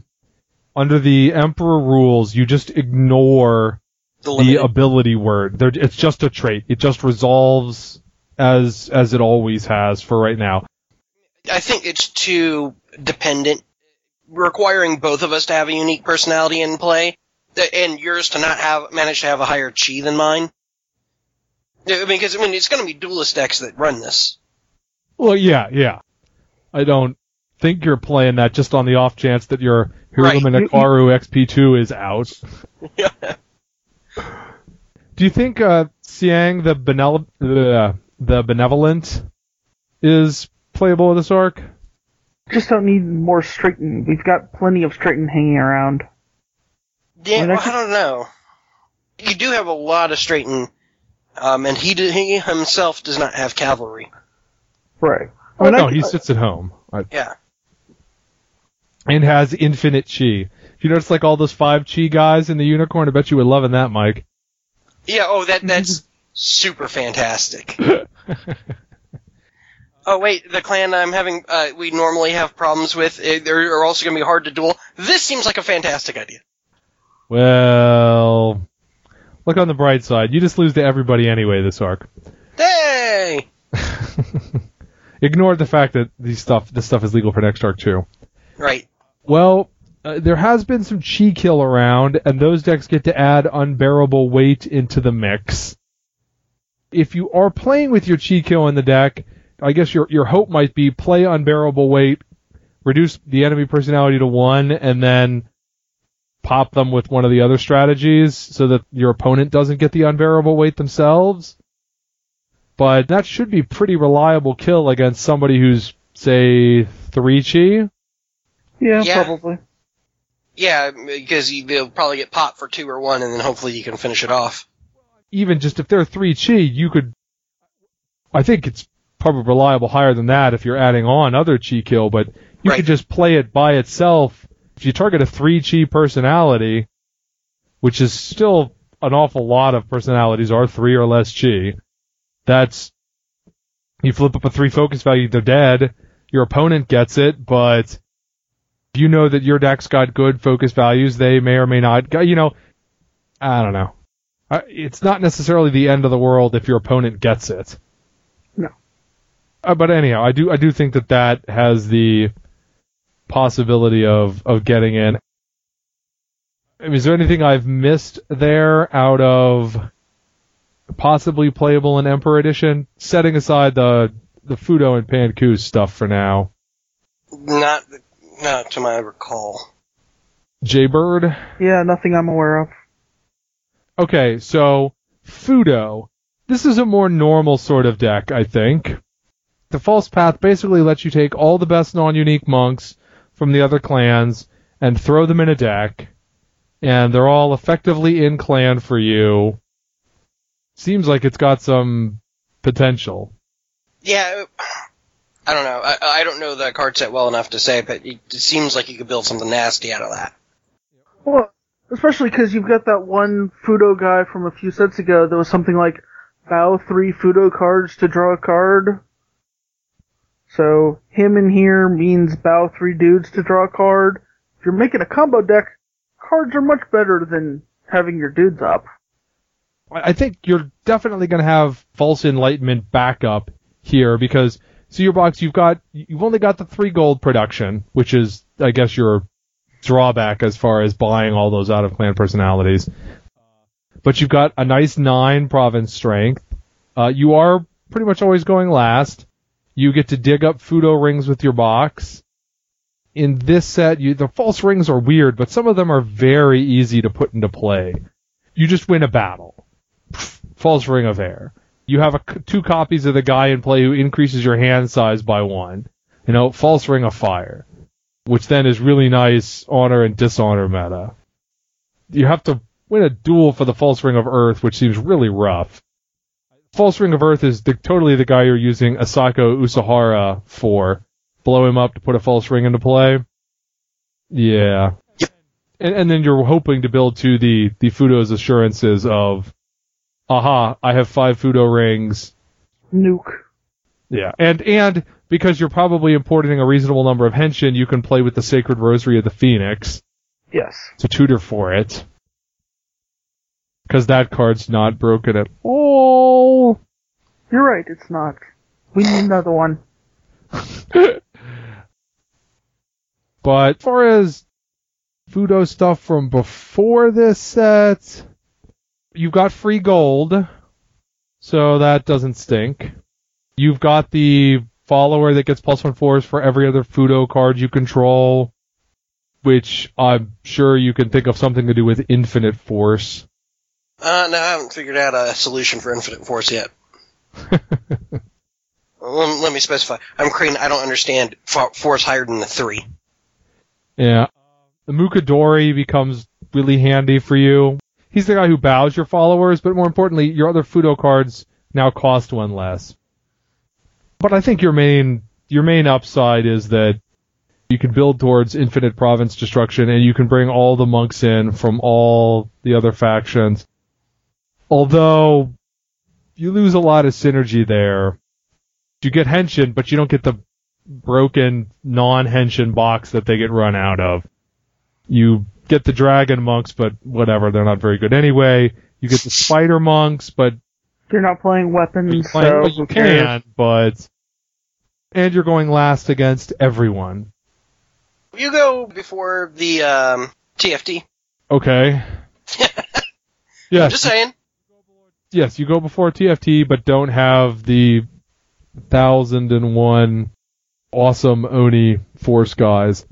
under the Emperor rules, you just ignore The the ability word. There, it's just a trait. It just resolves as as it always has for right now. I think it's too dependent, requiring both of us to have a unique personality in play, and yours to not have manage to have a higher chi than mine. I mean, because I mean, it's going to be duelist decks that run this. Well, yeah, yeah. I don't think you're playing that just on the off chance that your Right. Hiruma Nakaru XP2 is out. Yeah. Do you think uh, Siang the benevol- uh, the benevolent is playable with this arc? Just don't need more straighten. We've got plenty of straighten hanging around. Yeah, Well, well, that I don't know. You do have a lot of straighten, um, and he, d- he himself does not have cavalry. Right. I Oh, mean, I no, can- he sits at home I- Yeah. and has infinite chi. If you notice, like all those five chi guys in the unicorn, I bet you were loving that, Mike. Yeah. Oh, that that's super fantastic. Oh wait, the clan I'm having, uh, we normally have problems with, uh, they're also going to be hard to duel. This seems like a fantastic idea. well, look on the bright side. You just lose to everybody anyway this arc. Hey! Ignore the fact that these stuff, this stuff is legal for next arc too. Right. Well, uh, there has been some chi kill around, and those decks get to add unbearable weight into the mix. If you are playing with your chi kill in the deck, I guess your your hope might be play unbearable weight, reduce the enemy personality to one, and then pop them with one of the other strategies so that your opponent doesn't get the unbearable weight themselves. But that should be pretty reliable kill against somebody who's say three chi. yeah, Yeah. probably. Yeah, because you, they'll probably get popped for two or one, and then hopefully you can finish it off. even just if they're three chi, you could. I think it's probably reliable higher than that if you're adding on other chi kill, but you Right. could just play it by itself. If you target a three chi personality, which is still an awful lot of personalities are three or less chi, that's you flip up a three focus value, they're dead. Your opponent gets it, but if you know that your deck's got good focus values, they may or may not. You know, I don't know. It's not necessarily the end of the world if your opponent gets it. No. Uh, but anyhow, I do I do think that that has the possibility of of getting in. I mean, is there anything I've missed there out of possibly playable in Emperor Edition? Setting aside the the Fudo and Panku stuff for now. Not, not to my recall. Jaybird. Yeah, nothing I'm aware of. Okay, so Fudo. This is a more normal sort of deck, I think. The False Path basically lets you take all the best non-unique monks from the other clans and throw them in a deck, and they're all effectively in clan for you. Seems like it's got some potential. Yeah, I don't know. I, I don't know the card set well enough to say, but it, it seems like you could build something nasty out of that. Well, especially because you've got that one Fudo guy from a few sets ago that was something like bow three Fudo cards to draw a card. So him in here means bow three dudes to draw a card. If you're making a combo deck, cards are much better than having your dudes up. I think you're definitely going to have false enlightenment backup here because see your box you've got you've only got the three gold production, which is I guess your drawback as far as buying all those out of clan personalities. But you've got a nice nine province strength. Uh, you are pretty much always going last. You get to dig up Fudo rings with your box. in this set, you, the false rings are weird, but some of them are very easy to put into play. You just win a battle. False ring of air. You have a, two copies of the guy in play who increases your hand size by one. You know, false ring of fire, which then is really nice honor and dishonor meta. You have to win a duel for the false ring of earth, which seems really rough. False ring of earth is the, totally the guy you're using Asako Usahara for blow him up to put a false ring into play. Yeah. Yep. And, and then you're hoping to build to the, the Fudo's assurances of, aha, I have five Fudo rings. Nuke. Yeah. And, and because you're probably importing a reasonable number of henshin, you can play with the Sacred Rosary of the Phoenix. Yes. To tutor for it. Because that card's not broken at all. You're right, it's not. We need another one. But as far as Fudo stuff from before this set, you've got free gold, so that doesn't stink. You've got the follower that gets plus one fours for every other Fudo card you control, which I'm sure you can think of something to do with infinite force. Uh, no, I haven't figured out a solution for infinite force yet. let, let, me specify. I'm Crane. I don't understand force higher than the three. Yeah. The Mukadori becomes really handy for you. He's the guy who bows your followers, but more importantly, your other Fudo cards now cost one less. But I think your main your main upside is that you can build towards infinite province destruction and you can bring all the monks in from all the other factions. Although you lose a lot of synergy there. You get henshin, but you don't get the broken non-henshin box that they get run out of. You get the dragon monks, but whatever, they're not very good anyway. You get the spider monks, but you're not playing weapons, you're playing, so well, you can, but and you're going last against everyone. You go before the um, TFT. Okay. yes. Just saying. Yes, you go before TFT, but don't have the thousand and one awesome Oni Force guys.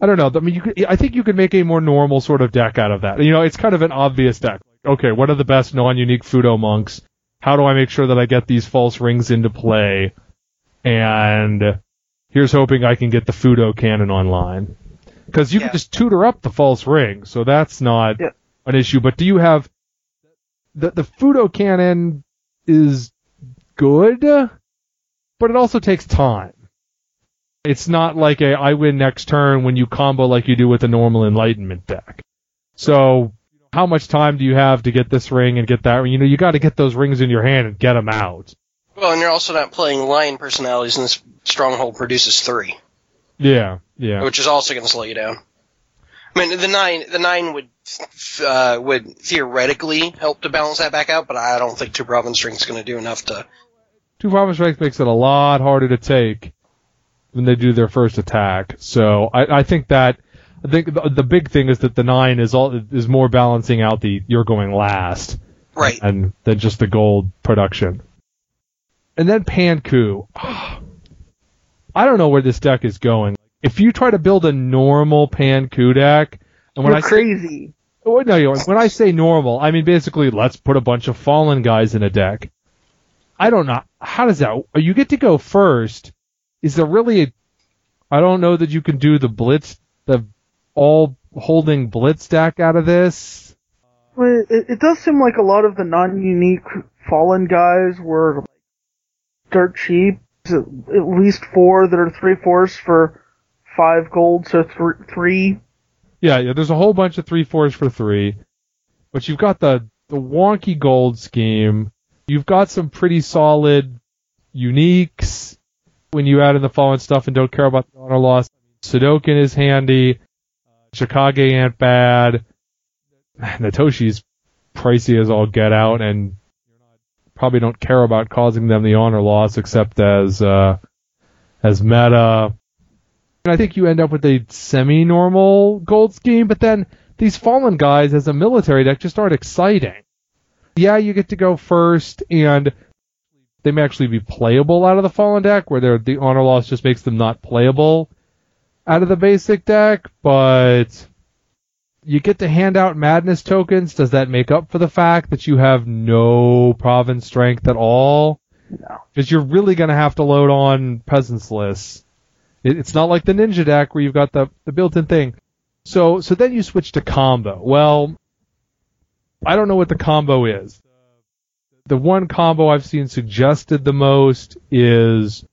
I don't know. I mean, you could, I think you could make a more normal sort of deck out of that. You know, it's kind of an obvious deck. Okay, what are the best non-unique Fudo monks? How do I make sure that I get these false rings into play? And here's hoping I can get the Fudo cannon online. Because you yeah. can just tutor up the false ring, so that's not yeah. an issue. But do you have the the Fudo cannon is good, but it also takes time. It's not like a I win next turn when you combo like you do with a normal enlightenment deck. So how much time do you have to get this ring and get that ring? You know, you got to get those rings in your hand and get them out. Well, and you're also not playing lion personalities, and this stronghold produces three. Yeah, yeah. Which is also going to slow you down. I mean, the nine, the nine would uh, would theoretically help to balance that back out, but I don't think two strength is going to do enough to. Two province strength makes it a lot harder to take when they do their first attack. So I, I think that I think the, the, big thing is that the nine is all is more balancing out the you're going last, right, and than just the gold production. And then Panku. I don't know where this deck is going. If you try to build a normal Panku deck, and when you're I crazy. Say, oh, no, when I say normal, I mean basically let's put a bunch of fallen guys in a deck. I don't know how does that. You get to go first is there really a, I don't know that you can do the blitz, the all holding blitz deck out of this. Well, it, it does seem like a lot of the non-unique fallen guys were dirt cheap. At least four that are three fours for five gold, so th- three. Yeah, yeah. There's a whole bunch of three fours for three, but you've got the the wonky gold scheme. You've got some pretty solid uniques when you add in the fallen stuff and don't care about the honor loss. Sudoken is handy. Chicago ain't bad. Natoshi's pricey as all get out, and probably don't care about causing them the honor loss except as uh, as meta. And I think you end up with a semi-normal gold scheme, but then these fallen guys as a military deck just aren't exciting. Yeah, you get to go first, and they may actually be playable out of the fallen deck, where the honor loss just makes them not playable. out of the basic deck, but you get to hand out madness tokens. Does that make up for the fact that you have no province strength at all? No. Because you're really going to have to load on peasants lists. It, it's not like the ninja deck where you've got the, the built-in thing. So so then you switch to combo. Well, I don't know what the combo is. The one combo I've seen suggested the most is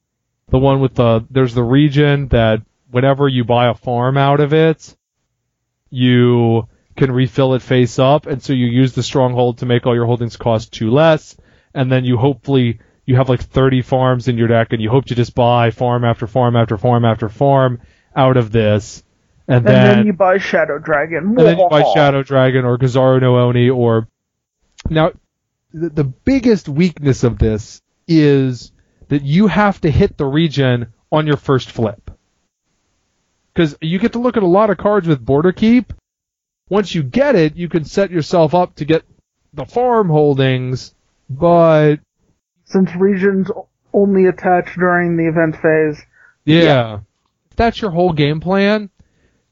the one with the there's the region that whenever you buy a farm out of it, you can refill it face up, and so you use the stronghold to make all your holdings cost two less, and then you hopefully you have like 30 farms in your deck, and you hope to just buy farm after farm after farm after farm out of this, and, And then, then you buy Shadow Dragon. and then you buy Shadow Dragon or Gazaru no Oni or now the, the biggest weakness of this is that you have to hit the region on your first flip. Because you get to look at a lot of cards with border keep. Once you get it, you can set yourself up to get the farm holdings, but Since regions only attach during the event phase. yeah, if that's your whole game plan.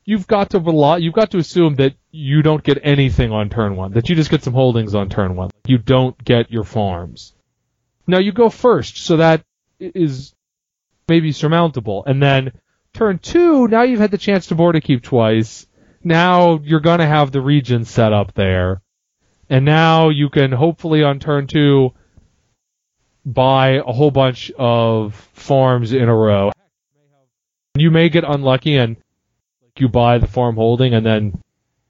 You've got to rely, you've got to assume that you don't get anything on turn one, that you just get some holdings on turn one. You don't get your farms. Now you go first, so that is maybe surmountable. And then turn two, now you've had the chance to Border Keep twice. Now you're gonna have the region set up there. And now you can hopefully on turn two buy a whole bunch of farms in a row. You may get unlucky and you buy the farm holding and then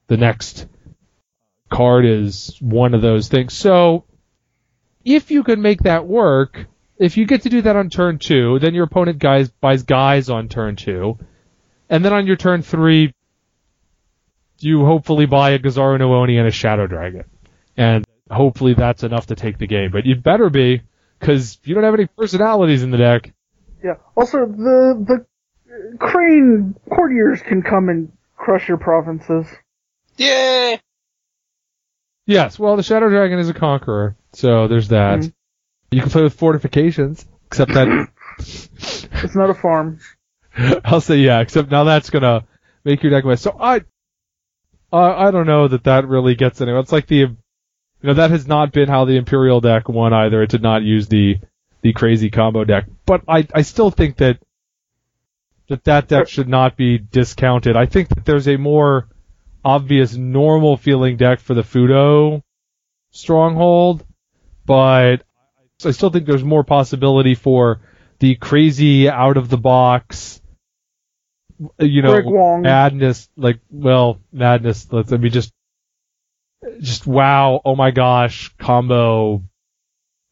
the next card is one of those things. So if you can make that work, if you get to do that on turn two, then your opponent guys buys guys on turn two, and then on your turn three, you hopefully buy a Gazaru no Oni and a Shadow Dragon, and hopefully that's enough to take the game. But you'd better be, because you don't have any personalities in the deck. Yeah. Also, the the crane courtiers can come and crush your provinces. Yay! Yes, well, the Shadow Dragon is a conqueror, so there's that. Mhm. You can play with fortifications, except that It's not a farm. I'll say yeah, except now that's gonna make your deck less. So I, I, I don't know that that really gets anywhere. It's like the, you know, that has not been how the Imperial deck won either. It did not use the, the crazy combo deck. But I, I still think that, that that deck should not be discounted. I think that there's a more obvious normal feeling deck for the Fudo stronghold, but I still think there's more possibility for the crazy out of the box, you know, madness. Like, well, madness. Let's I mean, just, just wow, oh my gosh, combo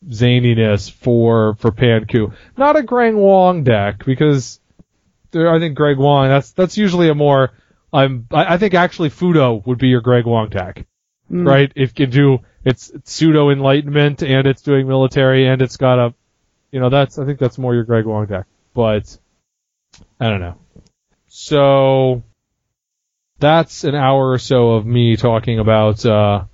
zaniness for for Panku. Not a Greg Wong deck because there, I think Greg Wong. That's that's usually a more. I'm. I, I think actually Fudo would be your Greg Wong deck Mm. right? It can do it's pseudo enlightenment and it's doing military and it's got a, you know, that's I think that's more your Greg Wong deck, but I don't know. So that's an hour or so of me talking about uh,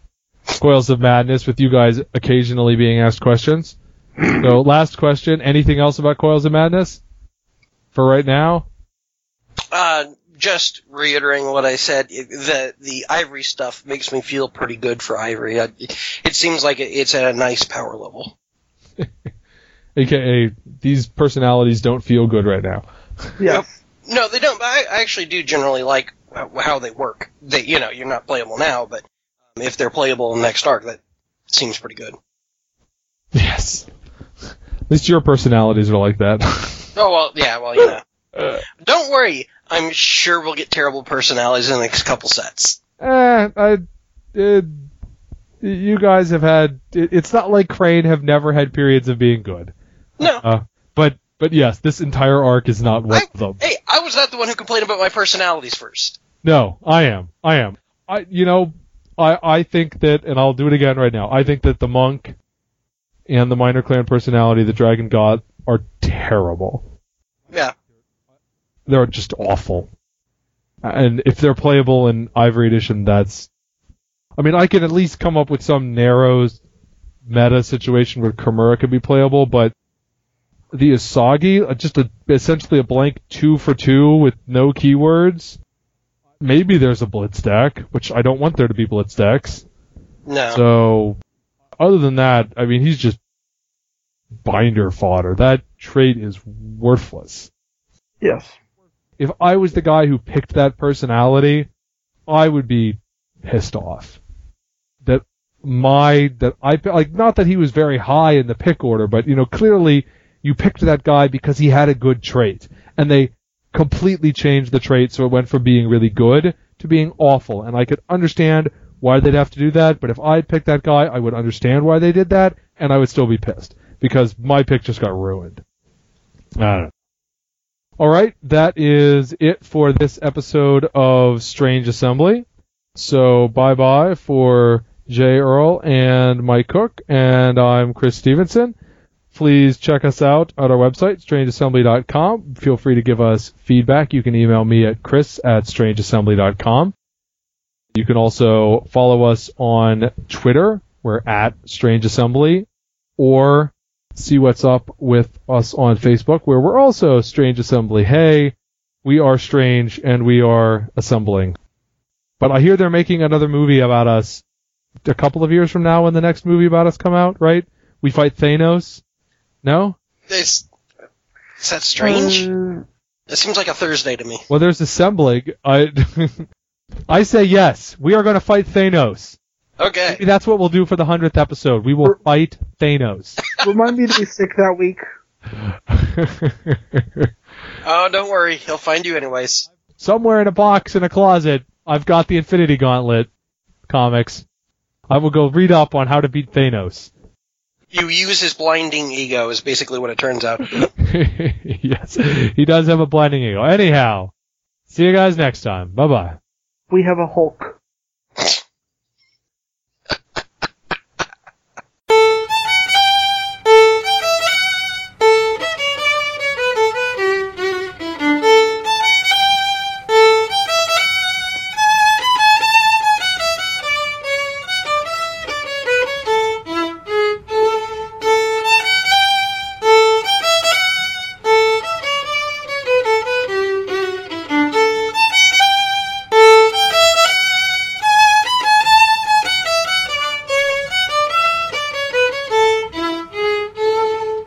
Coils of Madness with you guys occasionally being asked questions. So last question: anything else about Coils of Madness for right now? Uh, just reiterating what I said, it- the the Ivory stuff makes me feel pretty good for Ivory. I, it seems like it's at a nice power level. AKA these personalities don't feel good right now. Yes. No, they don't. But I, I actually do generally like how they work. They, you know, you're not playable now, but um, if they're playable in next arc, that seems pretty good. Yes. At least your personalities are like that. Oh well, yeah, well, you know. Don't worry. I'm sure we'll get terrible personalities in the next couple sets. eh, I, it, you guys have had. It, it's not like Crane have never had periods of being good. No. Uh, but but yes, this entire arc is not one I, of them. hey, I was not the one who complained about my personalities first. No, I am. I am. I you know, I I think that, and I'll do it again right now. I think that the monk and the minor clan personality, the dragon god, are terrible. Yeah. they're just awful. And if they're playable in Ivory Edition, that's. I mean, I can at least come up with some narrow meta situation where Kimura could be playable, but the Asagi, uh, just a, essentially a blank two for two with no keywords. Maybe there's a blitz deck, which I don't want there to be blitz decks. No. So, other than that, I mean, he's just binder fodder. That trait is worthless. Yes. If I was the guy who picked that personality, I would be pissed off. That my, that I, like, not that he was very high in the pick order, but, you know, clearly you picked that guy because he had a good trait. And they completely changed the trait so it went from being really good to being awful. And I could understand why they'd have to do that, but if I'd picked that guy, I would understand why they did that, and I would still be pissed. Because my pick just got ruined. I don't know. Alright, that is it for this episode of Strange Assembly. So bye bye for Jay Earl and Mike Cook, and I'm Chris Stevenson. Please check us out at our website, strangeassembly.com. Feel free to give us feedback. You can email me at chris at strangeassembly.com. You can also follow us on Twitter. We're at Strange Assembly, or see what's up with us on Facebook, where we're also Strange Assembly. Hey, we are strange and we are assembling. But I hear they're making another movie about us a couple of years from now when the next movie about us come out, right? We fight Thanos. No? Is, is that strange? Uh, it seems like a Thursday to me. Well, there's assembling. I I say yes. We are going to fight Thanos. Okay. Maybe that's what we'll do for the hundredth episode. We will fight Thanos. remind me to be sick that week. Oh, don't worry. He'll find you anyways. Somewhere in a box in a closet, I've got the Infinity Gauntlet comics. I will go read up on how to beat Thanos. You use his blinding ego is basically what it turns out. yes, he does have a blinding ego. Anyhow, see you guys next time. Bye bye. We have a Hulk.